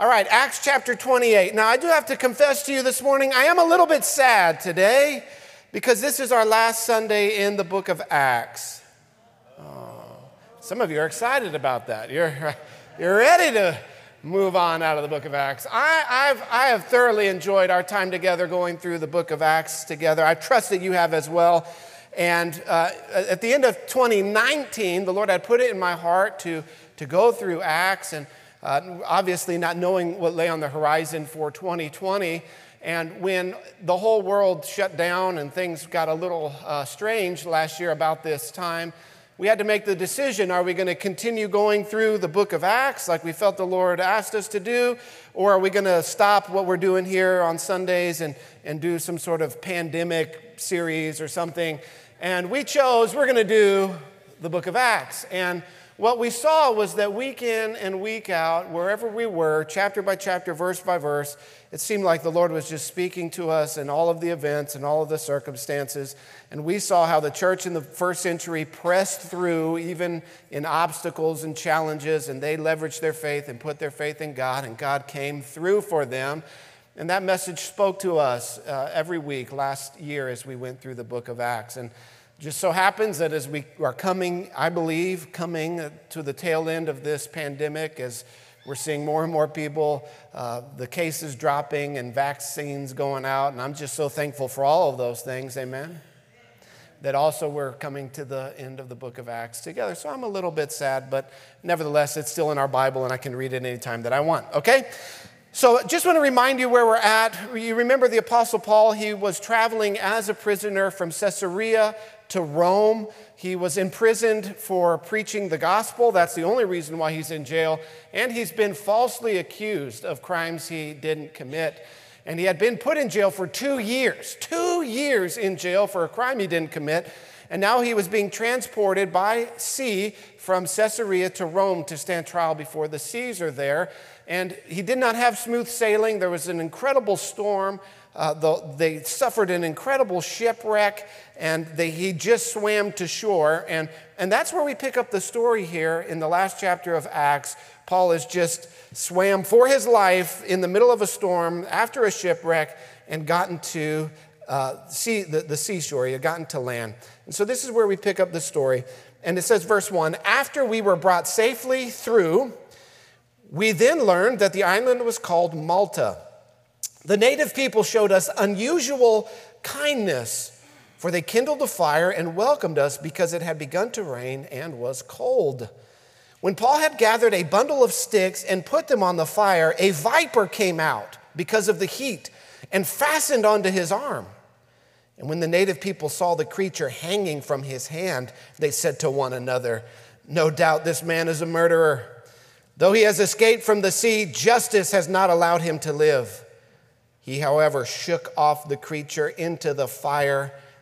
All right, Acts chapter 28. Now, I do have to confess to you this morning, I am a little bit sad today because this is our last Sunday in the book of Acts. Oh, some of you are excited about that. You're, you're ready to move on out of the book of Acts. I, I've, I have thoroughly enjoyed our time together going through the book of Acts together. I trust that you have as well. And uh, at the end of 2019, the Lord had put it in my heart to, to go through Acts and uh, obviously, not knowing what lay on the horizon for 2020. And when the whole world shut down and things got a little uh, strange last year about this time, we had to make the decision are we going to continue going through the book of Acts like we felt the Lord asked us to do, or are we going to stop what we're doing here on Sundays and, and do some sort of pandemic series or something? And we chose we're going to do the book of Acts. And what we saw was that week in and week out, wherever we were, chapter by chapter, verse by verse, it seemed like the Lord was just speaking to us in all of the events and all of the circumstances. And we saw how the church in the first century pressed through, even in obstacles and challenges, and they leveraged their faith and put their faith in God, and God came through for them. And that message spoke to us uh, every week last year as we went through the book of Acts. And just so happens that as we are coming, I believe, coming to the tail end of this pandemic, as we're seeing more and more people, uh, the cases dropping and vaccines going out, and I'm just so thankful for all of those things, amen? That also we're coming to the end of the book of Acts together. So I'm a little bit sad, but nevertheless, it's still in our Bible and I can read it anytime that I want, okay? So, just want to remind you where we're at. You remember the Apostle Paul, he was traveling as a prisoner from Caesarea to Rome. He was imprisoned for preaching the gospel. That's the only reason why he's in jail. And he's been falsely accused of crimes he didn't commit. And he had been put in jail for two years, two years in jail for a crime he didn't commit. And now he was being transported by sea from Caesarea to Rome to stand trial before the Caesar there. And he did not have smooth sailing. There was an incredible storm. Uh, the, they suffered an incredible shipwreck and they, he just swam to shore. And, and that's where we pick up the story here in the last chapter of Acts. Paul has just swam for his life in the middle of a storm after a shipwreck and gotten to uh, the, the seashore. He had gotten to land. And so this is where we pick up the story. And it says, verse 1 After we were brought safely through, we then learned that the island was called Malta. The native people showed us unusual kindness, for they kindled a fire and welcomed us because it had begun to rain and was cold. When Paul had gathered a bundle of sticks and put them on the fire, a viper came out because of the heat and fastened onto his arm. And when the native people saw the creature hanging from his hand, they said to one another, No doubt this man is a murderer. Though he has escaped from the sea, justice has not allowed him to live. He, however, shook off the creature into the fire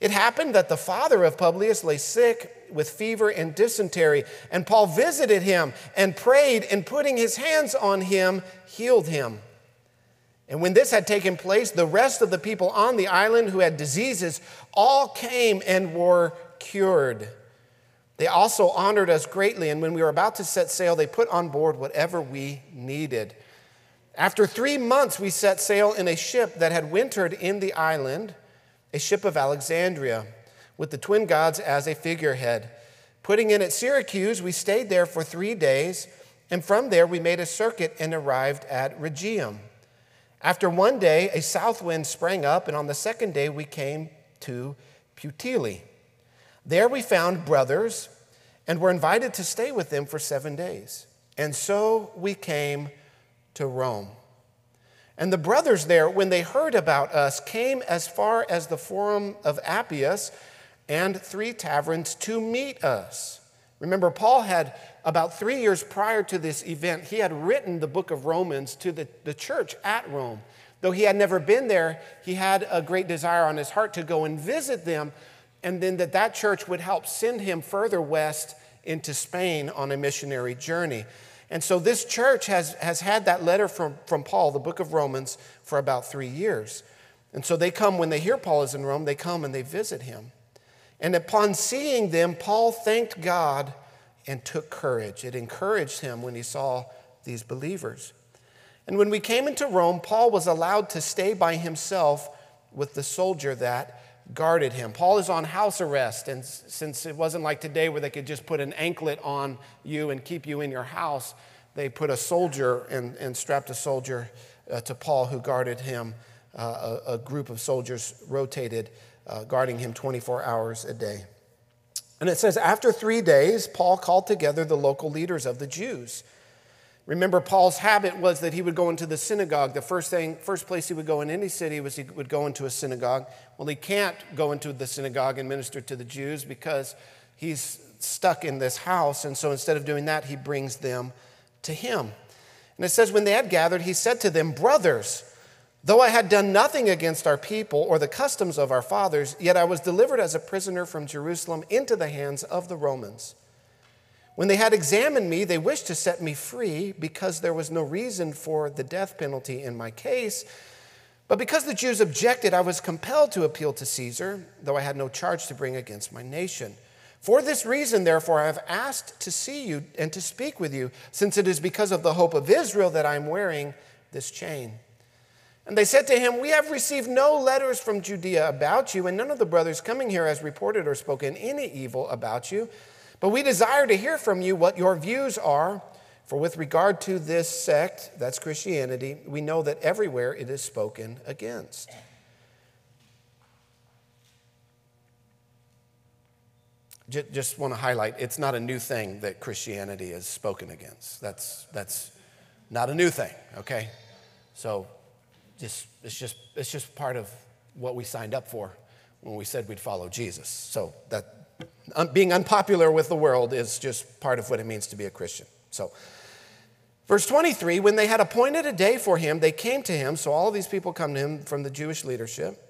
It happened that the father of Publius lay sick with fever and dysentery, and Paul visited him and prayed, and putting his hands on him, healed him. And when this had taken place, the rest of the people on the island who had diseases all came and were cured. They also honored us greatly, and when we were about to set sail, they put on board whatever we needed. After three months, we set sail in a ship that had wintered in the island, a ship of Alexandria, with the twin gods as a figurehead. Putting in at Syracuse, we stayed there for three days, and from there we made a circuit and arrived at Rhegium. After one day, a south wind sprang up, and on the second day we came to Puteoli. There we found brothers and were invited to stay with them for seven days. And so we came to Rome. And the brothers there, when they heard about us, came as far as the Forum of Appius and three taverns to meet us. Remember, Paul had, about three years prior to this event, he had written the book of Romans to the, the church at Rome. Though he had never been there, he had a great desire on his heart to go and visit them, and then that that church would help send him further west into Spain on a missionary journey. And so this church has, has had that letter from, from Paul, the book of Romans, for about three years. And so they come, when they hear Paul is in Rome, they come and they visit him. And upon seeing them, Paul thanked God and took courage. It encouraged him when he saw these believers. And when we came into Rome, Paul was allowed to stay by himself with the soldier that guarded him. Paul is on house arrest, and since it wasn't like today where they could just put an anklet on you and keep you in your house, they put a soldier and, and strapped a soldier uh, to Paul who guarded him. Uh, a, a, group of soldiers rotated, uh, guarding him 24 hours a day. And it says, after three days, Paul called together the local leaders of the Jews Remember, Paul's habit was that he would go into the synagogue. The first thing, first place he would go in any city was he would go into a synagogue. Well, he can't go into the synagogue and minister to the Jews because he's stuck in this house. And so instead of doing that, he brings them to him. And it says, when they had gathered, he said to them, Brothers, though I had done nothing against our people or the customs of our fathers, yet I was delivered as a prisoner from Jerusalem into the hands of the Romans. When they had examined me, they wished to set me free because there was no reason for the death penalty in my case. But because the Jews objected, I was compelled to appeal to Caesar, though I had no charge to bring against my nation. For this reason, therefore, I have asked to see you and to speak with you, since it is because of the hope of Israel that I am wearing this chain. And they said to him, We have received no letters from Judea about you, and none of the brothers coming here has reported or spoken any evil about you. But we desire to hear from you what your views are. For with regard to this sect, that's Christianity, we know that everywhere it is spoken against. Just want to highlight it's not a new thing that Christianity is spoken against. That's, that's not a new thing, okay? So just, it's, just, it's just part of what we signed up for when we said we'd follow Jesus. So that, being unpopular with the world is just part of what it means to be a Christian. So, verse 23 when they had appointed a day for him, they came to him. So, all these people come to him from the Jewish leadership.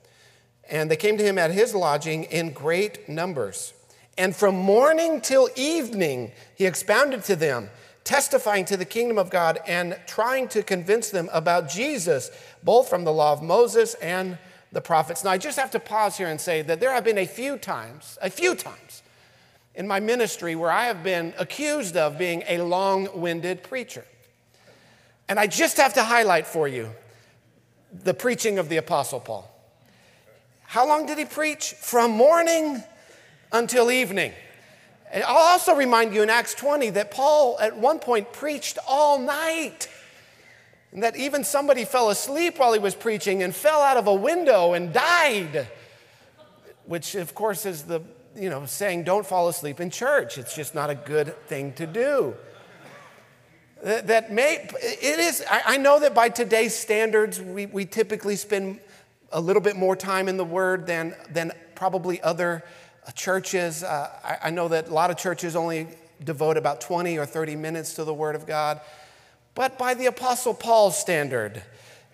And they came to him at his lodging in great numbers. And from morning till evening, he expounded to them, testifying to the kingdom of God and trying to convince them about Jesus, both from the law of Moses and the prophets. Now, I just have to pause here and say that there have been a few times, a few times in my ministry where I have been accused of being a long winded preacher. And I just have to highlight for you the preaching of the Apostle Paul. How long did he preach? From morning until evening. And I'll also remind you in Acts 20 that Paul at one point preached all night. And that even somebody fell asleep while he was preaching and fell out of a window and died, which, of course, is the you know, saying don't fall asleep in church. It's just not a good thing to do. That, may, it is, I, know that by today's standards, we, we typically spend a little bit more time in the Word than, than probably other churches. Uh, I, I know that a lot of churches only devote about 20 or 30 minutes to the Word of God. But by the Apostle Paul's standard,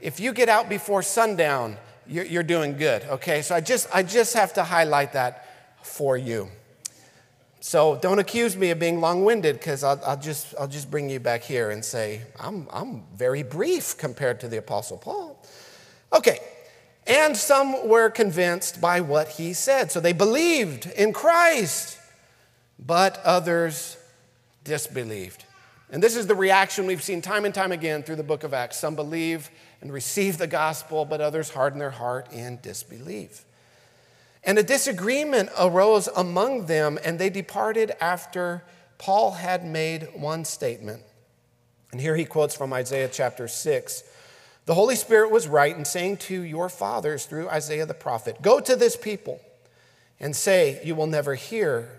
if you get out before sundown, you're, doing good, okay? So I just, I just have to highlight that for you. So don't accuse me of being long winded because I'll, I'll, just, I'll just bring you back here and say, I'm, I'm very brief compared to the Apostle Paul. Okay, and some were convinced by what he said. So they believed in Christ, but others disbelieved. And this is the reaction we've seen time and time again through the book of Acts. Some believe and receive the gospel, but others harden their heart in disbelief. And a disagreement arose among them, and they departed after Paul had made one statement. And here he quotes from Isaiah chapter 6. The Holy Spirit was right in saying to your fathers through Isaiah the prophet, Go to this people and say, You will never hear.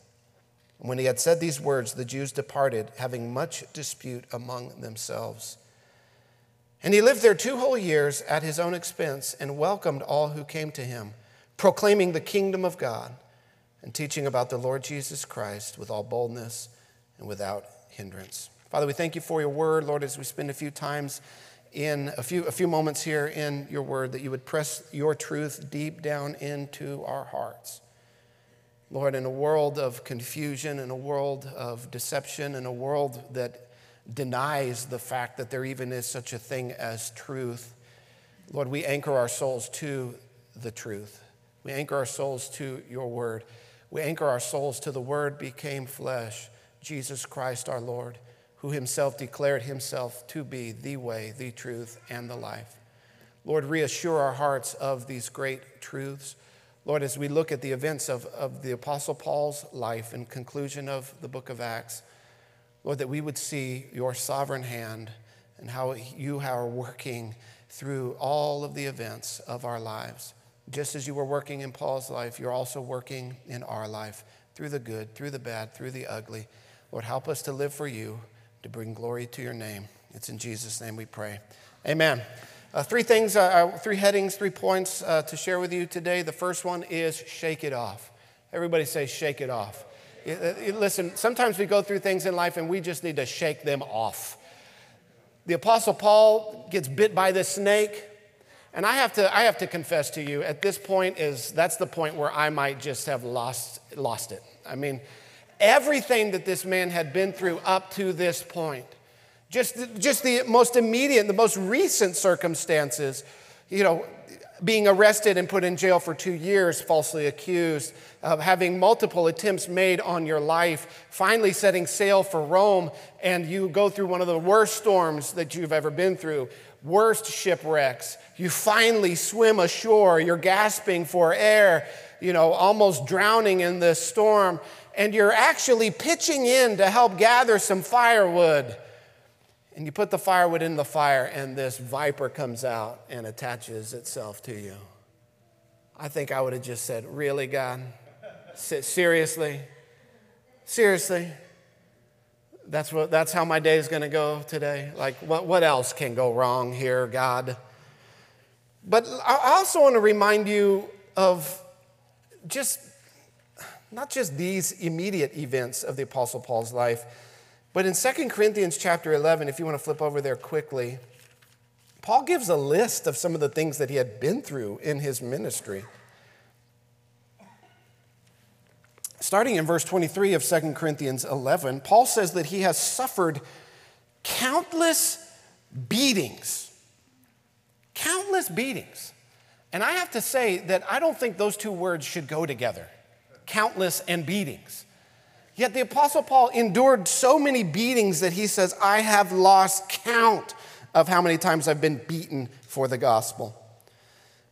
When he had said these words, the Jews departed, having much dispute among themselves. And he lived there two whole years at his own expense and welcomed all who came to him, proclaiming the kingdom of God and teaching about the Lord Jesus Christ with all boldness and without hindrance. Father, we thank you for your word, Lord, as we spend a few times in a few, a few moments here in your word, that you would press your truth deep down into our hearts. Lord, in a world of confusion, in a world of deception, in a world that denies the fact that there even is such a thing as truth, Lord, we anchor our souls to the truth. We anchor our souls to your word. We anchor our souls to the word became flesh, Jesus Christ our Lord who himself declared himself to be the way, the truth, and the life. Lord, reassure our hearts of these great truths. Lord, as we look at the events of, of the Apostle Paul's life and conclusion of the book of Acts, Lord, that we would see your sovereign hand and how you are working through all of the events of our lives. Just as you were working in Paul's life, you're also working in our life through the good, through the bad, through the ugly. Lord, help us to live for you to bring glory to your name. It's in Jesus' name we pray. Amen. Uh, three things, uh, uh, three headings, three points uh, to share with you today. The first one is shake it off. Everybody say, shake it off. Uh, listen, sometimes we go through things in life and we just need to shake them off. The Apostle Paul gets bit by this snake. And I have to, I have to confess to you, at this point is that's the point where I might just have lost, lost it. I mean, everything that this man had been through up to this point. Just, just the most immediate, the most recent circumstances, you know, being arrested and put in jail for two years, falsely accused, of having multiple attempts made on your life, finally setting sail for Rome, and you go through one of the worst storms that you've ever been through, worst shipwrecks. You finally swim ashore, you're gasping for air, you know, almost drowning in this storm and you're actually pitching in to help gather some firewood. And you put the firewood in the fire, and this viper comes out and attaches itself to you. I think I would have just said, Really, God? Seriously? Seriously? That's, what, that's how my day is going to go today? Like, what, what else can go wrong here, God? But I also want to remind you of just not just these immediate events of the Apostle Paul's life, but in 2 Corinthians chapter 11, if you want to flip over there quickly, Paul gives a list of some of the things that he had been through in his ministry. Starting in verse 23 of 2 Corinthians 11, Paul says that he has suffered countless beatings. Countless beatings. And I have to say that I don't think those two words should go together countless and beatings. Yet the Apostle Paul endured so many beatings that he says, I have lost count of how many times I've been beaten for the gospel.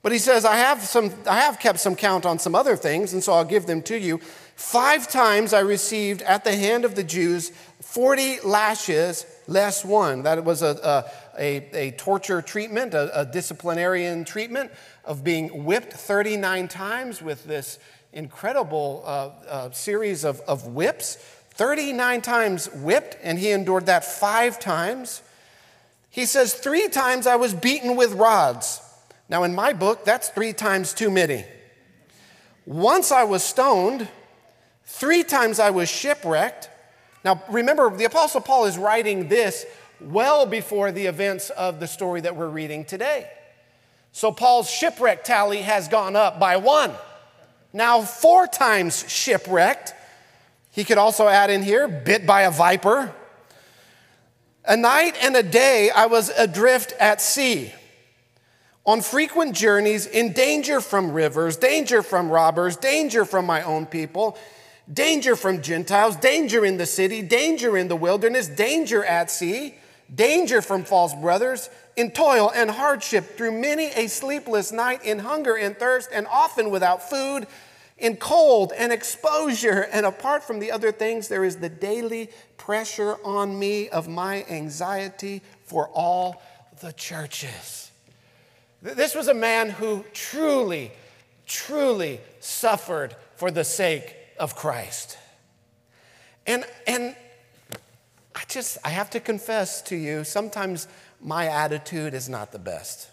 But he says, I have, some, I have kept some count on some other things, and so I'll give them to you. Five times I received at the hand of the Jews 40 lashes less one. That was a, a, a torture treatment, a, a disciplinarian treatment of being whipped 39 times with this incredible uh, uh, series of, of whips 39 times whipped, and he endured that five times. He says, Three times I was beaten with rods. Now, in my book, that's three times too many. Once I was stoned, three times I was shipwrecked. Now, remember, the Apostle Paul is writing this well before the events of the story that we're reading today. So, Paul's shipwreck tally has gone up by one now four times shipwrecked. He could also add in here, bit by a viper. A night and a day I was adrift at sea, on frequent journeys, in danger from rivers, danger from robbers, danger from my own people, danger from Gentiles, danger in the city, danger in the wilderness, danger at sea, danger from false brothers, in toil and hardship, through many a sleepless night, in hunger and thirst, and often without food, in cold and exposure. And apart from the other things, there is the daily pressure on me of my anxiety for all the churches. This was a man who truly, truly suffered for the sake of Christ. And, and I just, I have to confess to you, sometimes my attitude is not the best.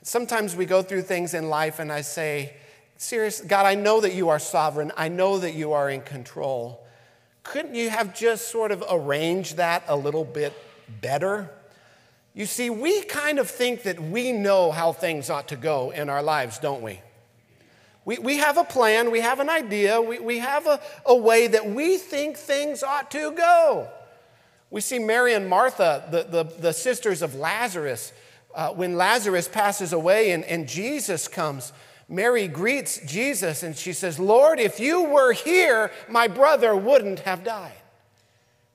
Sometimes we go through things in life and I say, Serious, God, I know that you are sovereign. I know that you are in control. Couldn't you have just sort of arranged that a little bit better? You see, we kind of think that we know how things ought to go in our lives, don't we? We, we have a plan, we have an idea, we, we have a, a way that we think things ought to go. We see Mary and Martha, the, the, the sisters of Lazarus, uh, when Lazarus passes away and, and Jesus comes. Mary greets Jesus and she says, Lord, if you were here, my brother wouldn't have died.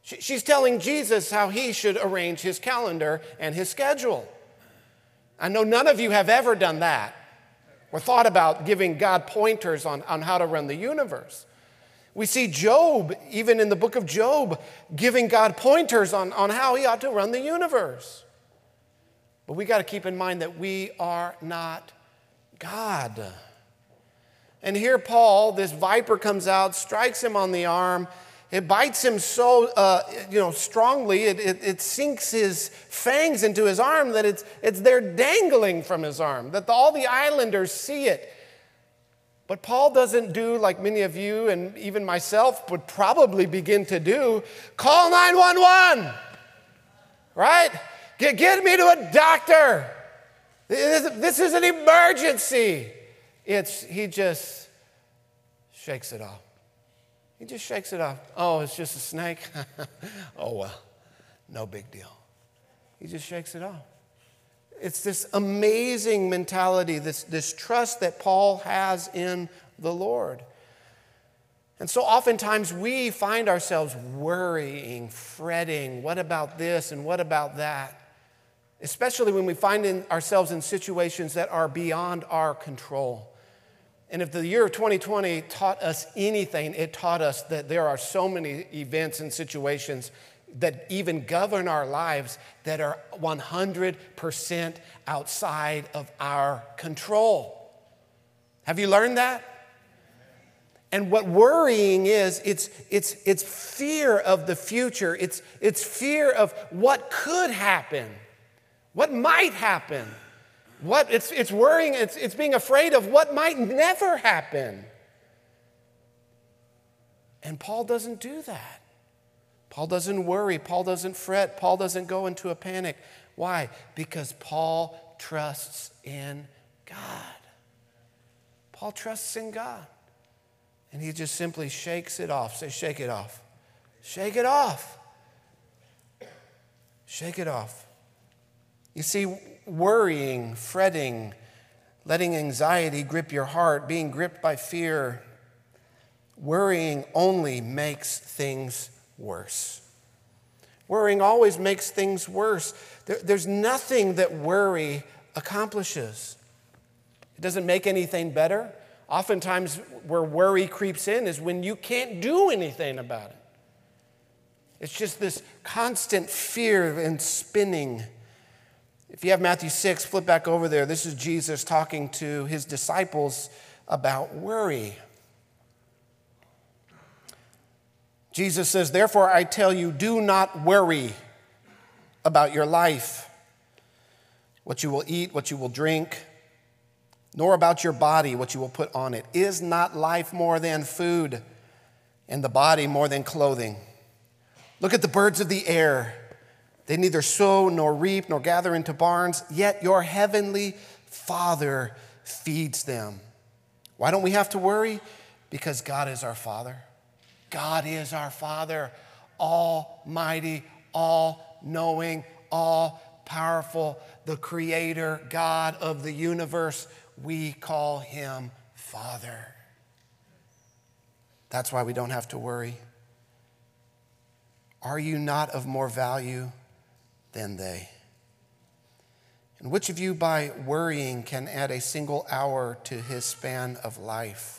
She's telling Jesus how he should arrange his calendar and his schedule. I know none of you have ever done that or thought about giving God pointers on, on how to run the universe. We see Job, even in the book of Job, giving God pointers on, on how he ought to run the universe. But we got to keep in mind that we are not God. And here, Paul, this viper comes out, strikes him on the arm, it bites him so uh, you know, strongly, it, it, it, sinks his fangs into his arm that it's, it's there dangling from his arm, that the, all the islanders see it. But Paul doesn't do like many of you and even myself would probably begin to do call 911, right? Get, get me to a doctor. This, this is an emergency. It's, he just shakes it off. He just shakes it off. Oh, it's just a snake? oh, well, no big deal. He just shakes it off. It's this amazing mentality, this, this trust that Paul has in the Lord. And so oftentimes we find ourselves worrying, fretting, what about this and what about that? Especially when we find in ourselves in situations that are beyond our control. And if the year of 2020 taught us anything, it taught us that there are so many events and situations that even govern our lives that are 100% outside of our control. Have you learned that? And what worrying is, it's, it's, it's fear of the future. It's, it's fear of what could happen, what might happen. What? It's, it's worrying, it's, it's being afraid of what might never happen. And Paul doesn't do that. Paul doesn't worry. Paul doesn't fret. Paul doesn't go into a panic. Why? Because Paul trusts in God. Paul trusts in God. And he just simply shakes it off. Say, shake it off. Shake it off. Shake it off. You see, worrying, fretting, letting anxiety grip your heart, being gripped by fear, worrying only makes things worse. Worrying always makes things worse. There, there's nothing that worry accomplishes. It doesn't make anything better. Oftentimes, where worry creeps in is when you can't do anything about it. It's just this constant fear and spinning if you have Matthew 6, flip back over there. This is Jesus talking to his disciples about worry. Jesus says, Therefore, I tell you, do not worry about your life, what you will eat, what you will drink, nor about your body, what you will put on it. Is not life more than food, and the body more than clothing? Look at the birds of the air. They neither sow nor reap nor gather into barns, yet your heavenly Father feeds them. Why don't we have to worry? Because God is our Father. God is our Father, almighty, all knowing, all powerful, the creator, God of the universe. We call him Father. That's why we don't have to worry. Are you not of more value than they. And which of you, by worrying, can add a single hour to his span of life?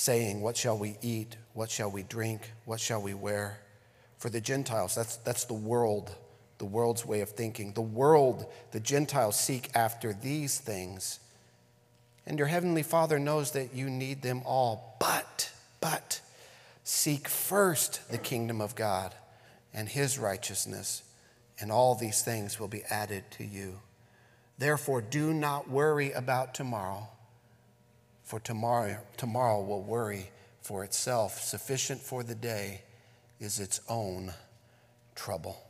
saying, What shall we eat? What shall we drink? What shall we wear? for the Gentiles. That's, that's the world, the world's way of thinking. The world, the Gentiles seek after these things. And your heavenly Father knows that you need them all. But, but, seek first the kingdom of God and his righteousness, and all these things will be added to you. Therefore, do not worry about tomorrow, for tomorrow, tomorrow will worry for itself. Sufficient for the day is its own trouble.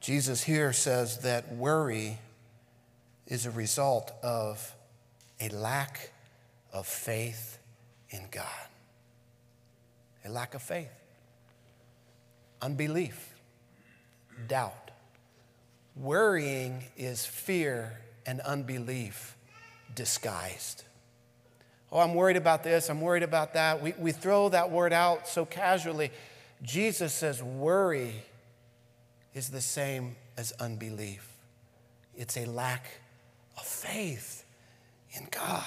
Jesus here says that worry is a result of a lack of faith in God. A lack of faith, unbelief, doubt. Worrying is fear and unbelief disguised. Oh, I'm worried about this, I'm worried about that. We, we throw that word out so casually. Jesus says worry is the same as unbelief, it's a lack of faith in God.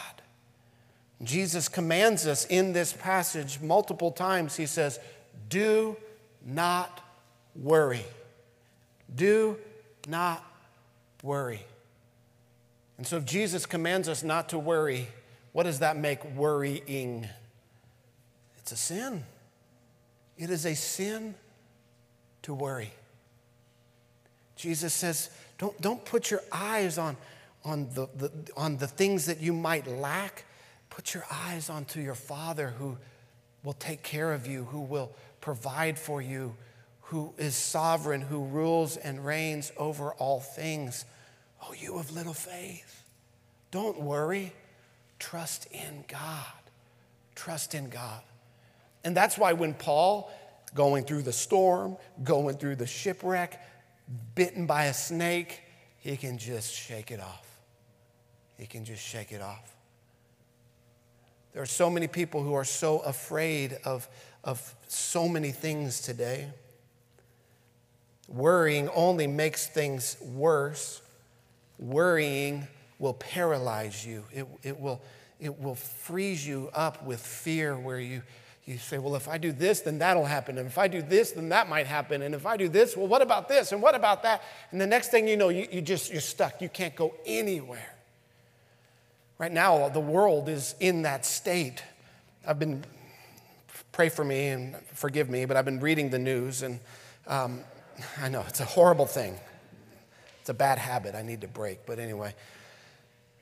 Jesus commands us in this passage multiple times. He says, Do not worry. Do not worry. And so, if Jesus commands us not to worry, what does that make worrying? It's a sin. It is a sin to worry. Jesus says, don't, don't put your eyes on, on, the, the, on the things that you might lack. Put your eyes onto your Father who will take care of you, who will provide for you, who is sovereign, who rules and reigns over all things. Oh, you of little faith. Don't worry. Trust in God. Trust in God. And that's why when Paul, going through the storm, going through the shipwreck, bitten by a snake, he can just shake it off. He can just shake it off. There are so many people who are so afraid of, of so many things today. Worrying only makes things worse. Worrying will paralyze you. It, it, will, it will freeze you up with fear where you, you say, well, if I do this, then that'll happen. And if I do this, then that might happen. And if I do this, well, what about this? And what about that? And the next thing you know, you, you just, you're stuck. You can't go anywhere. Right now, the world is in that state. I've been, pray for me and forgive me, but I've been reading the news and um, I know it's a horrible thing. It's a bad habit I need to break. But anyway,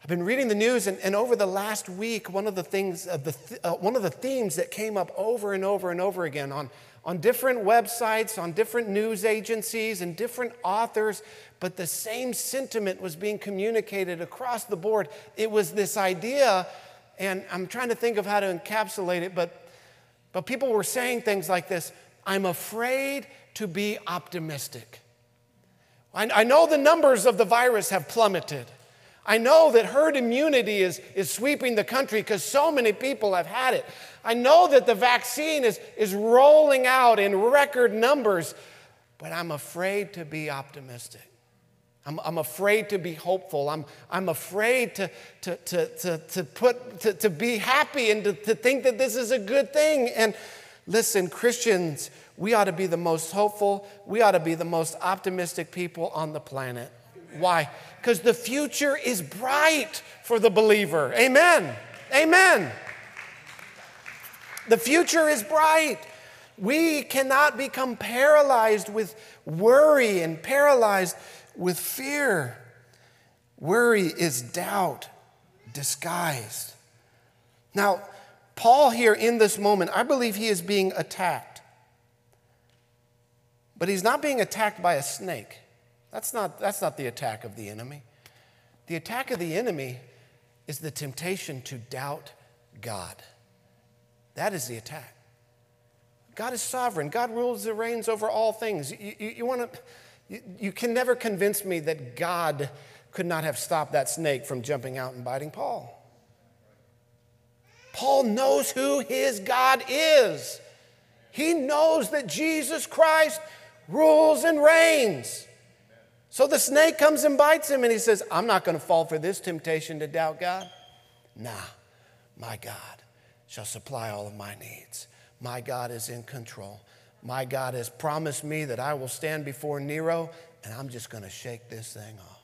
I've been reading the news, and, and over the last week, one of the things, uh, the th- uh, one of the themes that came up over and over and over again on, on different websites, on different news agencies, and different authors, but the same sentiment was being communicated across the board. It was this idea, and I'm trying to think of how to encapsulate it, but, but people were saying things like this I'm afraid to be optimistic. I, I know the numbers of the virus have plummeted. I know that herd immunity is, is sweeping the country because so many people have had it. I know that the vaccine is, is rolling out in record numbers, but I'm afraid to be optimistic. I'm, I'm afraid to be hopeful. I'm, I'm afraid to, to, to, to, to, put, to, to be happy and to, to think that this is a good thing. And listen, Christians, we ought to be the most hopeful, we ought to be the most optimistic people on the planet. Why? Because the future is bright for the believer. Amen. Amen. The future is bright. We cannot become paralyzed with worry and paralyzed with fear. Worry is doubt disguised. Now, Paul, here in this moment, I believe he is being attacked. But he's not being attacked by a snake. That's not, that's not the attack of the enemy. The attack of the enemy is the temptation to doubt God. That is the attack. God is sovereign. God rules and reigns over all things. You, you, you want to, you, you can never convince me that God could not have stopped that snake from jumping out and biting Paul. Paul knows who his God is. He knows that Jesus Christ rules and reigns. So the snake comes and bites him, and he says, I'm not going to fall for this temptation to doubt God. Nah, my God shall supply all of my needs. My God is in control. My God has promised me that I will stand before Nero, and I'm just going to shake this thing off.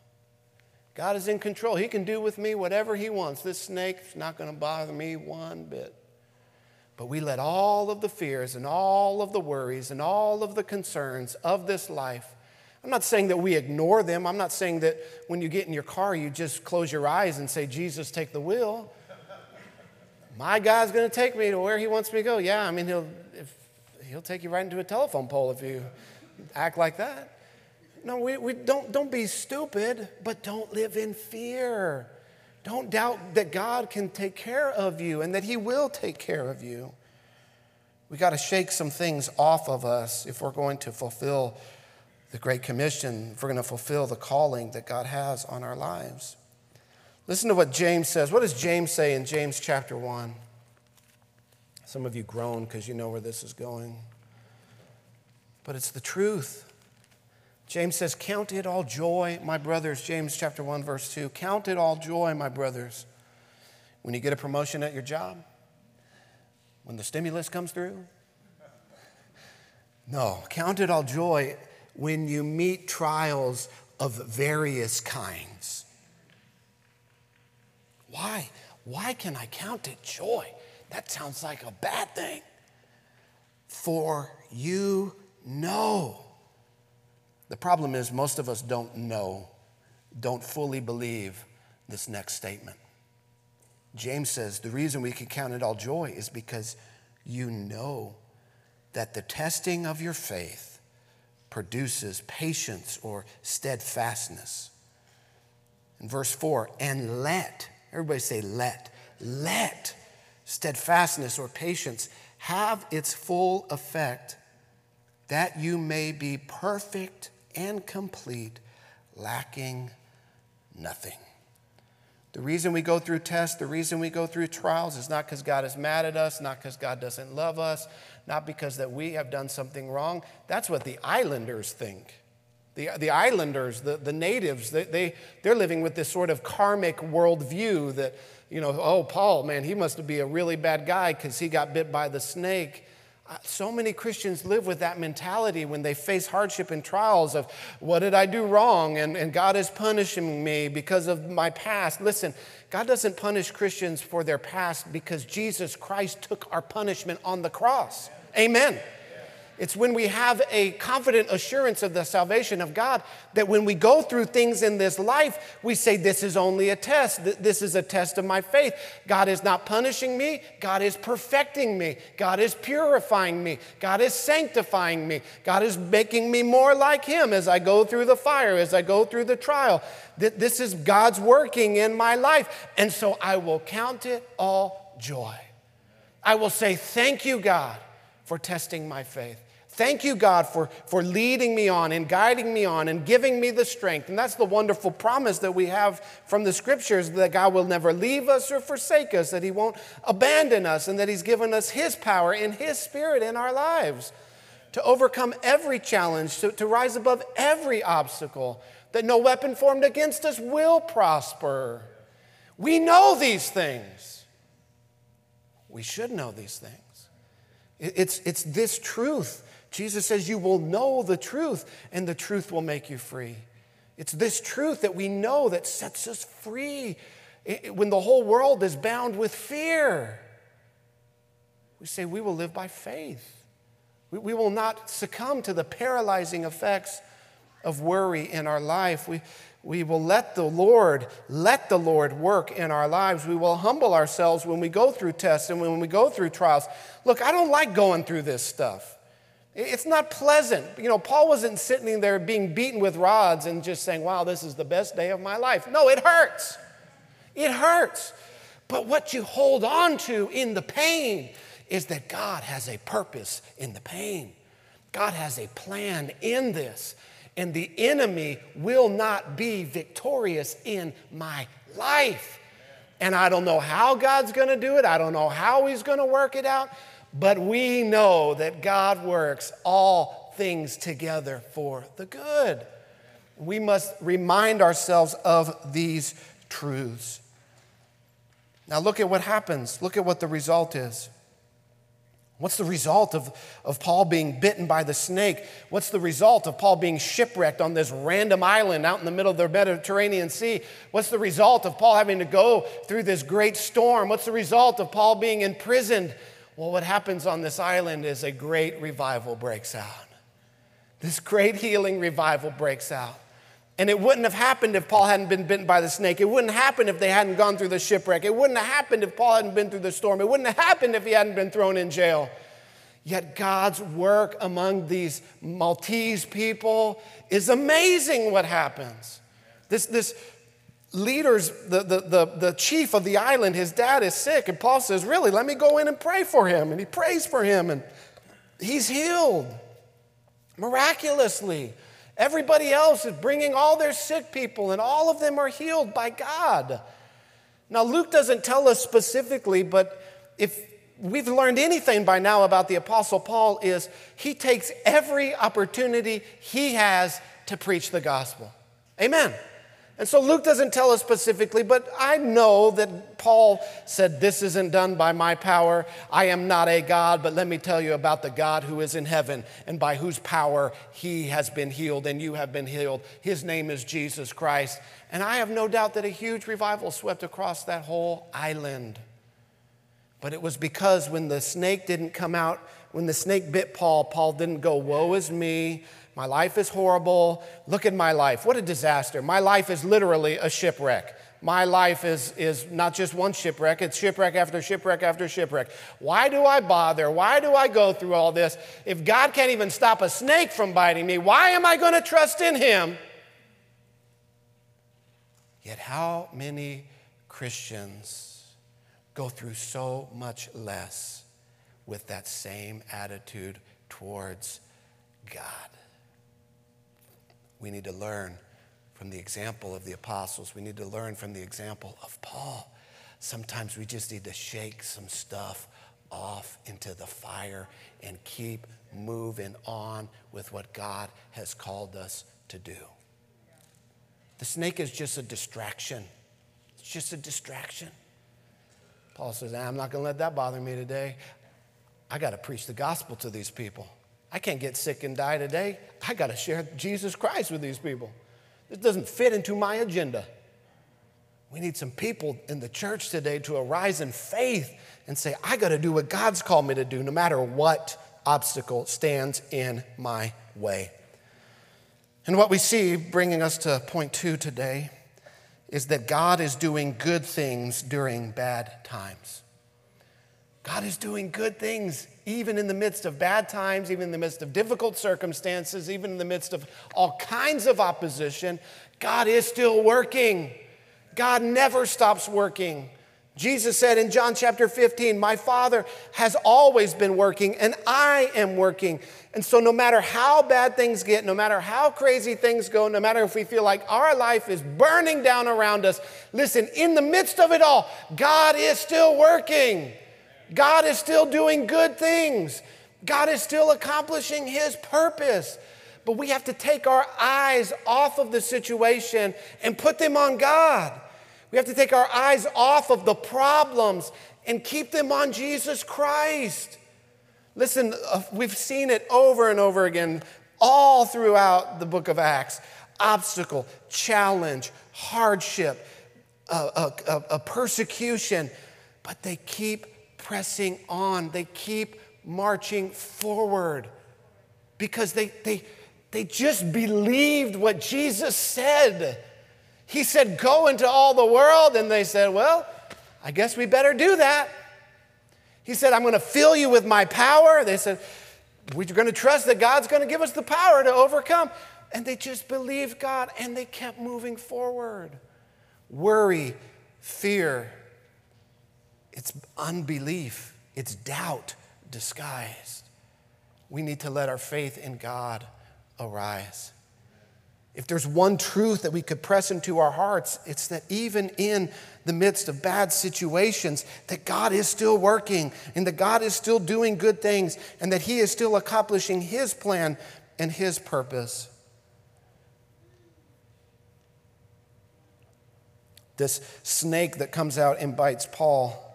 God is in control. He can do with me whatever He wants. This snake's not going to bother me one bit. But we let all of the fears and all of the worries and all of the concerns of this life. I'm not saying that we ignore them. I'm not saying that when you get in your car, you just close your eyes and say, Jesus, take the wheel. My God's going to take me to where He wants me to go. Yeah, I mean, He'll, if, he'll take you right into a telephone pole if you act like that. No, we, we don't, don't be stupid, but don't live in fear. Don't doubt that God can take care of you and that He will take care of you. We got to shake some things off of us if we're going to fulfill the Great Commission, if we're going to fulfill the calling that God has on our lives. Listen to what James says. What does James say in James chapter 1? Some of you groan because you know where this is going. But it's the truth. James says, Count it all joy, my brothers. James chapter 1, verse 2. Count it all joy, my brothers, when you get a promotion at your job, when the stimulus comes through. No, count it all joy when you meet trials of various kinds. Why? Why can I count it joy? That sounds like a bad thing. For you know the problem is, most of us don't know, don't fully believe this next statement. James says the reason we can count it all joy is because you know that the testing of your faith produces patience or steadfastness. In verse 4, and let, everybody say let, let steadfastness or patience have its full effect that you may be perfect and complete, lacking nothing. The reason we go through tests, the reason we go through trials is not because God is mad at us, not because God doesn't love us, not because that we have done something wrong. That's what the islanders think. The, the islanders, the, the natives, they, they, they're living with this sort of karmic worldview that, you know, oh, Paul, man, he must be a really bad guy because he got bit by the snake. So many Christians live with that mentality when they face hardship and trials of what did I do wrong and, and God is punishing me because of my past. Listen, God doesn't punish Christians for their past because Jesus Christ took our punishment on the cross. Amen. It's when we have a confident assurance of the salvation of God that when we go through things in this life, we say, This is only a test. This is a test of my faith. God is not punishing me, God is perfecting me, God is purifying me, God is sanctifying me, God is making me more like Him as I go through the fire, as I go through the trial. This is God's working in my life. And so I will count it all joy. I will say, Thank you, God, for testing my faith. Thank you, God, for, for leading me on and guiding me on and giving me the strength. And that's the wonderful promise that we have from the scriptures that God will never leave us or forsake us, that He won't abandon us, and that He's given us His power and His Spirit in our lives to overcome every challenge, to, to rise above every obstacle, that no weapon formed against us will prosper. We know these things. We should know these things. It's, it's this truth Jesus says, You will know the truth, and the truth will make you free. It's this truth that we know that sets us free when the whole world is bound with fear. We say we will live by faith. We, will not succumb to the paralyzing effects of worry in our life. We, we will let the Lord, let the Lord work in our lives. We will humble ourselves when we go through tests and when we go through trials. Look, I don't like going through this stuff. It's not pleasant. You know, Paul wasn't sitting there being beaten with rods and just saying, wow, this is the best day of my life. No, it hurts. It hurts. But what you hold on to in the pain is that God has a purpose in the pain. God has a plan in this, and the enemy will not be victorious in my life. And I don't know how God's gonna do it, I don't know how He's gonna work it out, but we know that God works all things together for the good. We must remind ourselves of these truths. Now, look at what happens. Look at what the result is. What's the result of, of Paul being bitten by the snake? What's the result of Paul being shipwrecked on this random island out in the middle of the Mediterranean Sea? What's the result of Paul having to go through this great storm? What's the result of Paul being imprisoned? Well, what happens on this island is a great revival breaks out. This great healing revival breaks out. And it wouldn't have happened if Paul hadn't been bitten by the snake. It wouldn't happen if they hadn't gone through the shipwreck. It wouldn't have happened if Paul hadn't been through the storm. It wouldn't have happened if he hadn't been thrown in jail. Yet God's work among these Maltese people is amazing what happens. This, this leader's, the, the, the, the chief of the island, his dad is sick. And Paul says, Really, let me go in and pray for him. And he prays for him, and he's healed miraculously. Everybody else is bringing all their sick people, and all of them are healed by God. Now, Luke doesn't tell us specifically, but if we've learned anything by now about the Apostle Paul, is he takes every opportunity he has to preach the gospel. Amen. And so Luke doesn't tell us specifically, but I know that Paul said, This isn't done by my power. I am not a God, but let me tell you about the God who is in heaven and by whose power he has been healed and you have been healed. His name is Jesus Christ. And I have no doubt that a huge revival swept across that whole island. But it was because when the snake didn't come out, when the snake bit Paul, Paul didn't go, Woe is me. My life is horrible. Look at my life. What a disaster. My life is literally a shipwreck. My life is, is not just one shipwreck, it's shipwreck after shipwreck after shipwreck. Why do I bother? Why do I go through all this? If God can't even stop a snake from biting me, why am I going to trust in Him? Yet, how many Christians go through so much less with that same attitude towards God? We need to learn from the example of the apostles. We need to learn from the example of Paul. Sometimes we just need to shake some stuff off into the fire and keep moving on with what God has called us to do. The snake is just a distraction. It's just a distraction. Paul says, I'm not going to let that bother me today. I got to preach the gospel to these people. I can't get sick and die today. I got to share Jesus Christ with these people. This doesn't fit into my agenda. We need some people in the church today to arise in faith and say, I got to do what God's called me to do, no matter what obstacle stands in my way. And what we see, bringing us to point two today, is that God is doing good things during bad times. God is doing good things even in the midst of bad times, even in the midst of difficult circumstances, even in the midst of all kinds of opposition. God is still working. God never stops working. Jesus said in John chapter 15, My Father has always been working, and I am working. And so, no matter how bad things get, no matter how crazy things go, no matter if we feel like our life is burning down around us, listen, in the midst of it all, God is still working. God is still doing good things. God is still accomplishing His purpose. But we have to take our eyes off of the situation and put them on God. We have to take our eyes off of the problems and keep them on Jesus Christ. Listen, uh, we've seen it over and over again all throughout the book of Acts obstacle, challenge, hardship, a, a, a persecution, but they keep pressing on, they keep marching forward because they, they, they just believed what Jesus said. He said, Go into all the world. And they said, Well, I guess we better do that. He said, I'm going to fill you with my power. They said, We're going to trust that God's going to give us the power to overcome. And they just believed God and they kept moving forward. Worry, fear, it's unbelief, it's doubt disguised. We need to let our faith in God arise. If there's one truth that we could press into our hearts, it's that even in the midst of bad situations, that God is still working and that God is still doing good things and that He is still accomplishing His plan and His purpose. This snake that comes out and bites Paul,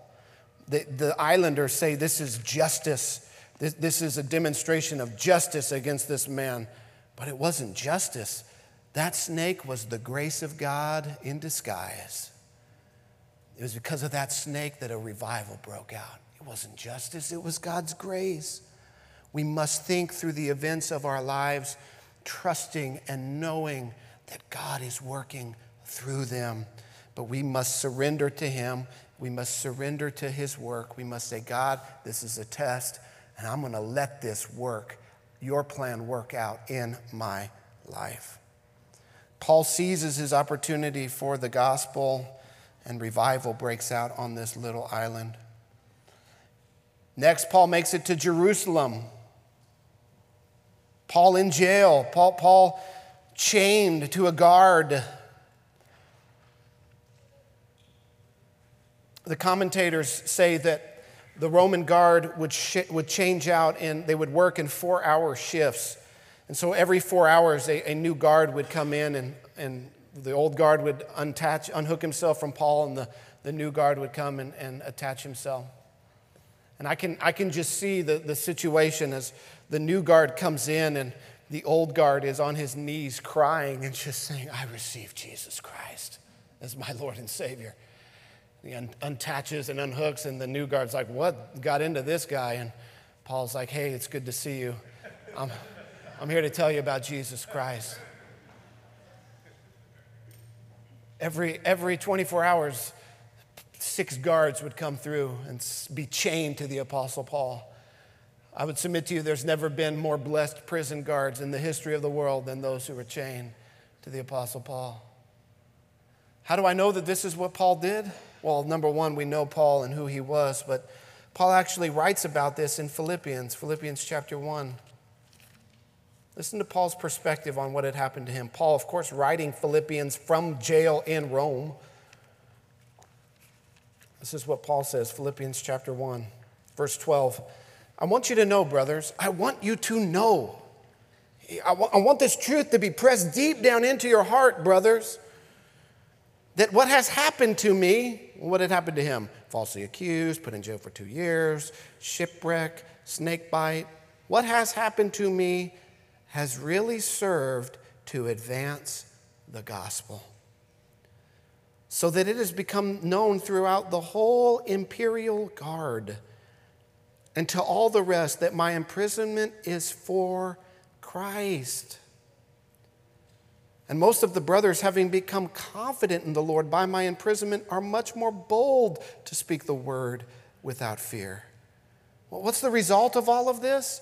the, the islanders say this is justice. This, this is a demonstration of justice against this man. But it wasn't justice that snake was the grace of God in disguise. It was because of that snake that a revival broke out. It wasn't justice, it was God's grace. We must think through the events of our lives, trusting and knowing that God is working through them. But we must surrender to Him. We must surrender to His work. We must say, God, this is a test, and I'm going to let this work, your plan work out in my life. Paul seizes his opportunity for the gospel, and revival breaks out on this little island. Next, Paul makes it to Jerusalem. Paul in jail, Paul, Paul chained to a guard. The commentators say that the Roman guard would, sh- would change out and they would work in four hour shifts. And so every four hours, a, a new guard would come in, and, and the old guard would untach, unhook himself from Paul, and the, the new guard would come and, and attach himself. And I can, I can just see the, the situation as the new guard comes in, and the old guard is on his knees crying and just saying, I receive Jesus Christ as my Lord and Savior. He un- untaches and unhooks, and the new guard's like, What got into this guy? And Paul's like, Hey, it's good to see you. I'm, I'm here to tell you about Jesus Christ. Every, every 24 hours, six guards would come through and be chained to the Apostle Paul. I would submit to you there's never been more blessed prison guards in the history of the world than those who were chained to the Apostle Paul. How do I know that this is what Paul did? Well, number one, we know Paul and who he was, but Paul actually writes about this in Philippians, Philippians chapter 1. Listen to Paul's perspective on what had happened to him. Paul, of course, writing Philippians from jail in Rome. This is what Paul says, Philippians chapter 1, verse 12. I want you to know, brothers, I want you to know. I want this truth to be pressed deep down into your heart, brothers, that what has happened to me, what had happened to him? Falsely accused, put in jail for two years, shipwreck, snake bite. What has happened to me has really served to advance the gospel so that it has become known throughout the whole imperial guard and to all the rest that my imprisonment is for Christ. And most of the brothers, having become confident in the Lord by my imprisonment, are much more bold to speak the word without fear. Well, what's the result of all of this?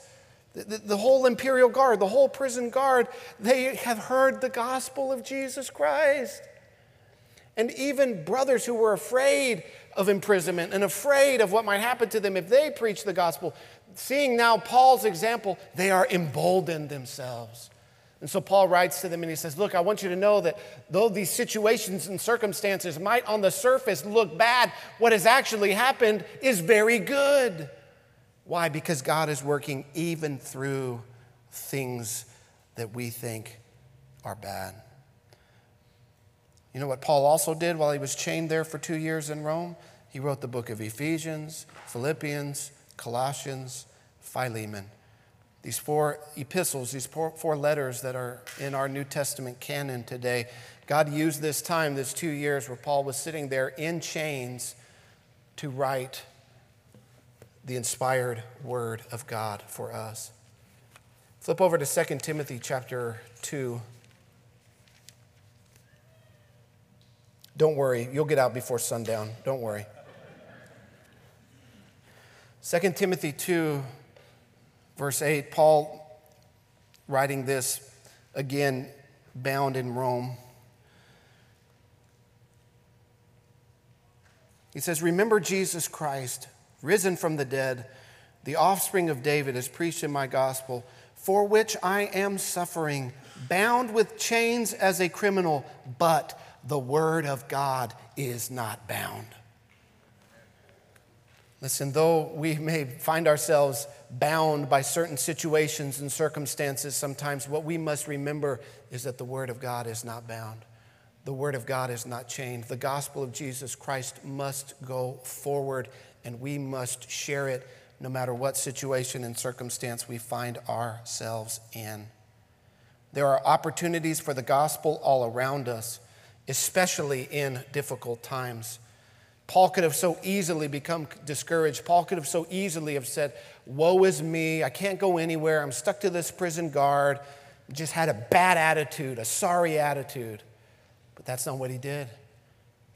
The, the, whole imperial guard, the whole prison guard, they have heard the gospel of Jesus Christ. And even brothers who were afraid of imprisonment and afraid of what might happen to them if they preach the gospel, seeing now Paul's example, they are emboldened themselves. And so Paul writes to them and he says, Look, I want you to know that though these situations and circumstances might on the surface look bad, what has actually happened is very good. Why? Because God is working even through things that we think are bad. You know what Paul also did while he was chained there for two years in Rome? He wrote the book of Ephesians, Philippians, Colossians, Philemon. These four epistles, these four, letters that are in our New Testament canon today, God used this time, this two years where Paul was sitting there in chains, to write the inspired word of God for us. Flip over to 2 Timothy chapter 2. Don't worry, you'll get out before sundown. Don't worry. 2 Timothy 2, verse 8, Paul writing this again, bound in Rome. He says, Remember Jesus Christ risen from the dead, the offspring of David, is preached in my gospel, for which I am suffering, bound with chains as a criminal, but the word of God is not bound. Listen, though we may find ourselves bound by certain situations and circumstances sometimes, what we must remember is that the Word of God is not bound. The Word of God is not chained. The gospel of Jesus Christ must go forward, and we must share it no matter what situation and circumstance we find ourselves in. There are opportunities for the gospel all around us, especially in difficult times. Paul could have so easily become discouraged. Paul could have so easily have said, Woe is me, I can't go anywhere, I'm stuck to this prison guard. Just had a bad attitude, a sorry attitude. But that's not what he did.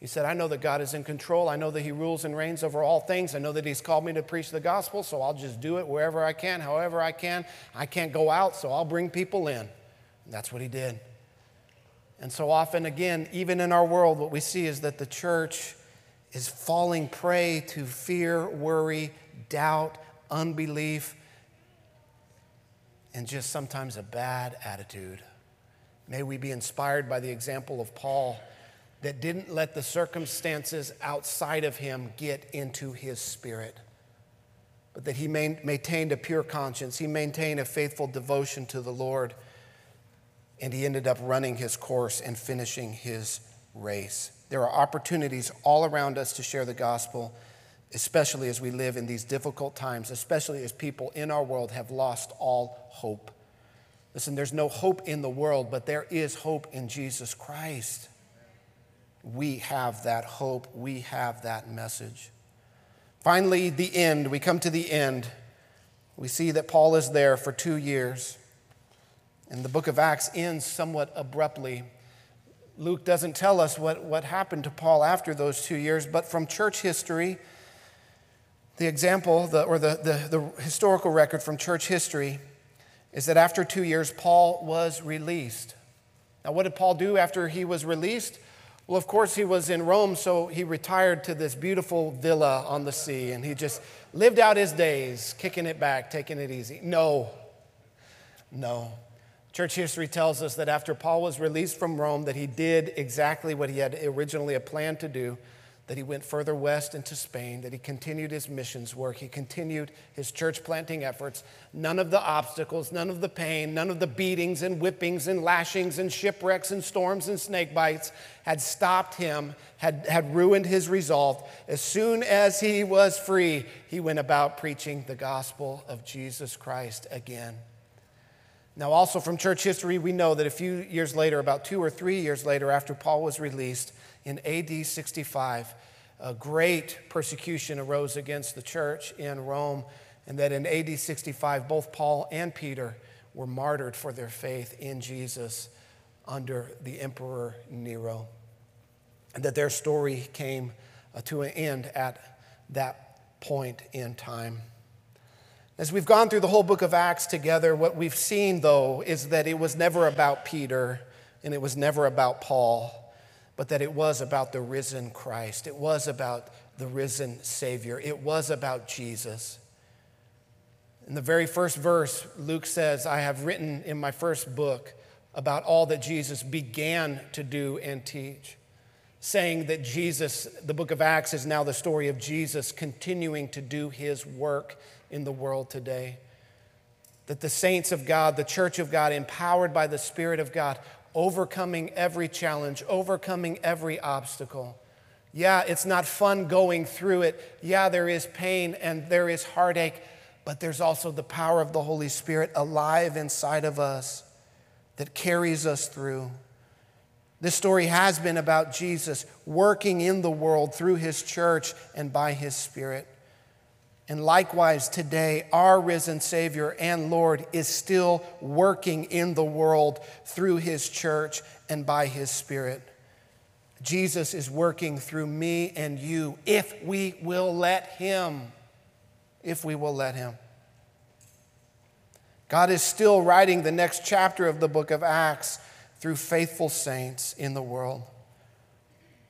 He said, I know that God is in control. I know that He rules and reigns over all things. I know that He's called me to preach the gospel, so I'll just do it wherever I can, however I can. I can't go out, so I'll bring people in. And that's what He did. And so often, again, even in our world, what we see is that the church is falling prey to fear, worry, doubt, unbelief, and just sometimes a bad attitude. May we be inspired by the example of Paul that didn't let the circumstances outside of him get into his spirit, but that he maintained a pure conscience. He maintained a faithful devotion to the Lord, and he ended up running his course and finishing his race. There are opportunities all around us to share the gospel, especially as we live in these difficult times, especially as people in our world have lost all hope. Listen, there's no hope in the world, but there is hope in Jesus Christ. We have that hope, we have that message. Finally, the end. We come to the end. We see that Paul is there for two years. And the book of Acts ends somewhat abruptly. Luke doesn't tell us what, what happened to Paul after those two years, but from church history, the example, the, or the, the, the historical record from church history, is that after two years, Paul was released. Now, what did Paul do after he was released? Well, of course, he was in Rome, so he retired to this beautiful villa on the sea and he just lived out his days, kicking it back, taking it easy. No, no. Church history tells us that after Paul was released from Rome, that he did exactly what he had originally planned to do, that he went further west into Spain, that he continued his missions work, he continued his church planting efforts. None of the obstacles, none of the pain, none of the beatings and whippings and lashings and shipwrecks and storms and snake bites had stopped him, had, had ruined his resolve. As soon as he was free, he went about preaching the gospel of Jesus Christ again. Now, also from church history, we know that a few years later, about two or three years later, after Paul was released in AD 65, a great persecution arose against the church in Rome, and that in AD 65, both Paul and Peter were martyred for their faith in Jesus under the Emperor Nero. And that their story came uh, to an end at that point in time. As we've gone through the whole book of Acts together, what we've seen, though, is that it was never about Peter and it was never about Paul, but that it was about the risen Christ. It was about the risen Savior. It was about Jesus. In the very first verse, Luke says, I have written in my first book about all that Jesus began to do and teach, saying that Jesus, the book of Acts, is now the story of Jesus continuing to do his work in the world today. That the saints of God, the church of God, empowered by the Spirit of God, overcoming every challenge, overcoming every obstacle. Yeah, it's not fun going through it. Yeah, there is pain and there is heartache, but there's also the power of the Holy Spirit alive inside of us that carries us through. This story has been about Jesus working in the world through his church and by his Spirit. And likewise, today, our risen Savior and Lord is still working in the world through His church and by His Spirit. Jesus is working through me and you if we will let Him. If we will let Him. God is still writing the next chapter of the book of Acts through faithful saints in the world.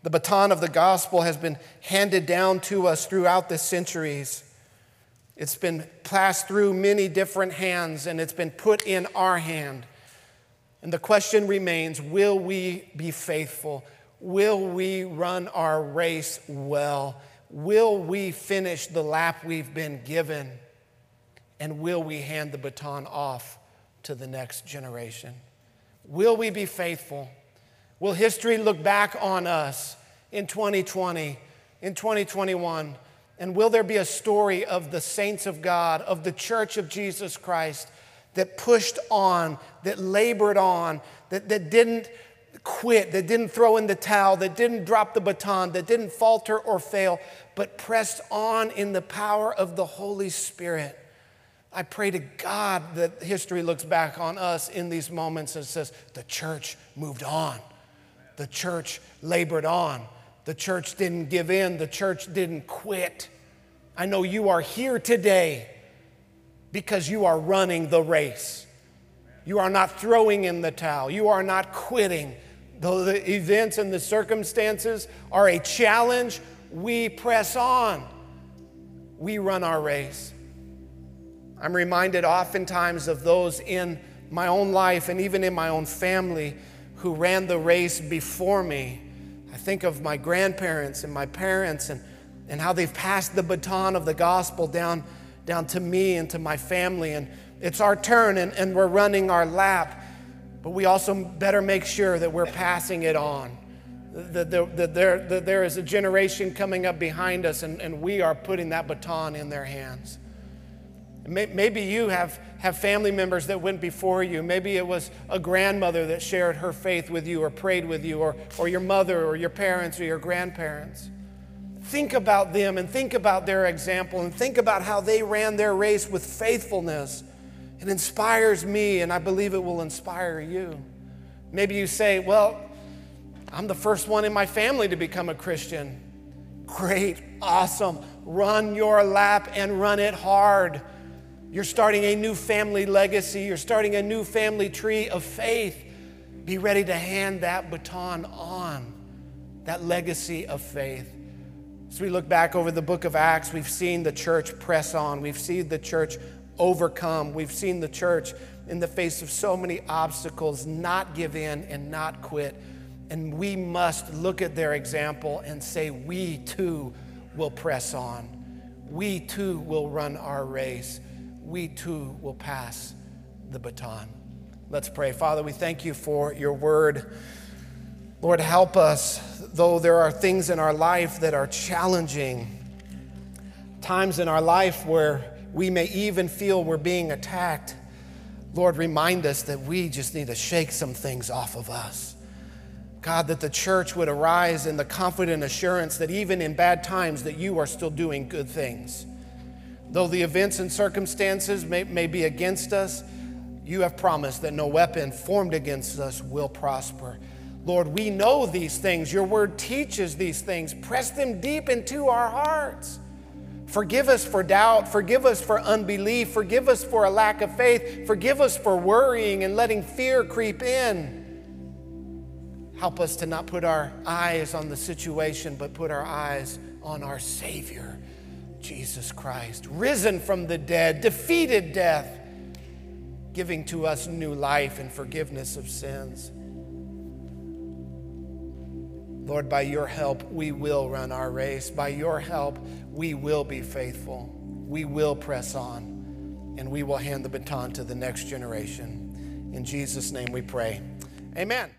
The baton of the gospel has been handed down to us throughout the centuries. It's been passed through many different hands and it's been put in our hand. And the question remains will we be faithful? Will we run our race well? Will we finish the lap we've been given? And will we hand the baton off to the next generation? Will we be faithful? Will history look back on us in 2020, in 2021? And will there be a story of the saints of God, of the church of Jesus Christ that pushed on, that labored on, that, that didn't quit, that didn't throw in the towel, that didn't drop the baton, that didn't falter or fail, but pressed on in the power of the Holy Spirit? I pray to God that history looks back on us in these moments and says, the church moved on. The church labored on. The church didn't give in, the church didn't quit. I know you are here today because you are running the race. You are not throwing in the towel, you are not quitting. Though the events and the circumstances are a challenge, we press on. We run our race. I'm reminded oftentimes of those in my own life and even in my own family who ran the race before me I think of my grandparents and my parents and, and how they've passed the baton of the gospel down, down to me and to my family. And it's our turn and, and we're running our lap. But we also better make sure that we're passing it on. That, that, that, there, that there is a generation coming up behind us and, and we are putting that baton in their hands. Maybe you have, have family members that went before you. Maybe it was a grandmother that shared her faith with you or prayed with you, or, or your mother or your parents or your grandparents. Think about them and think about their example and think about how they ran their race with faithfulness. It inspires me, and I believe it will inspire you. Maybe you say, Well, I'm the first one in my family to become a Christian. Great, awesome. Run your lap and run it hard. You're starting a new family legacy. You're starting a new family tree of faith. Be ready to hand that baton on, that legacy of faith. As we look back over the book of Acts, we've seen the church press on. We've seen the church overcome. We've seen the church, in the face of so many obstacles, not give in and not quit. And we must look at their example and say, we too will press on. We too will run our race we too will pass the baton. Let's pray. Father, we thank you for your word. Lord, help us, though there are things in our life that are challenging, times in our life where we may even feel we're being attacked. Lord, remind us that we just need to shake some things off of us. God, that the church would arise in the confident assurance that even in bad times that you are still doing good things. Though the events and circumstances may, may be against us, you have promised that no weapon formed against us will prosper. Lord, we know these things. Your word teaches these things. Press them deep into our hearts. Forgive us for doubt. Forgive us for unbelief. Forgive us for a lack of faith. Forgive us for worrying and letting fear creep in. Help us to not put our eyes on the situation, but put our eyes on our Savior Jesus Christ, risen from the dead, defeated death, giving to us new life and forgiveness of sins. Lord, by your help, we will run our race. By your help, we will be faithful. We will press on, and we will hand the baton to the next generation. In Jesus' name we pray. Amen.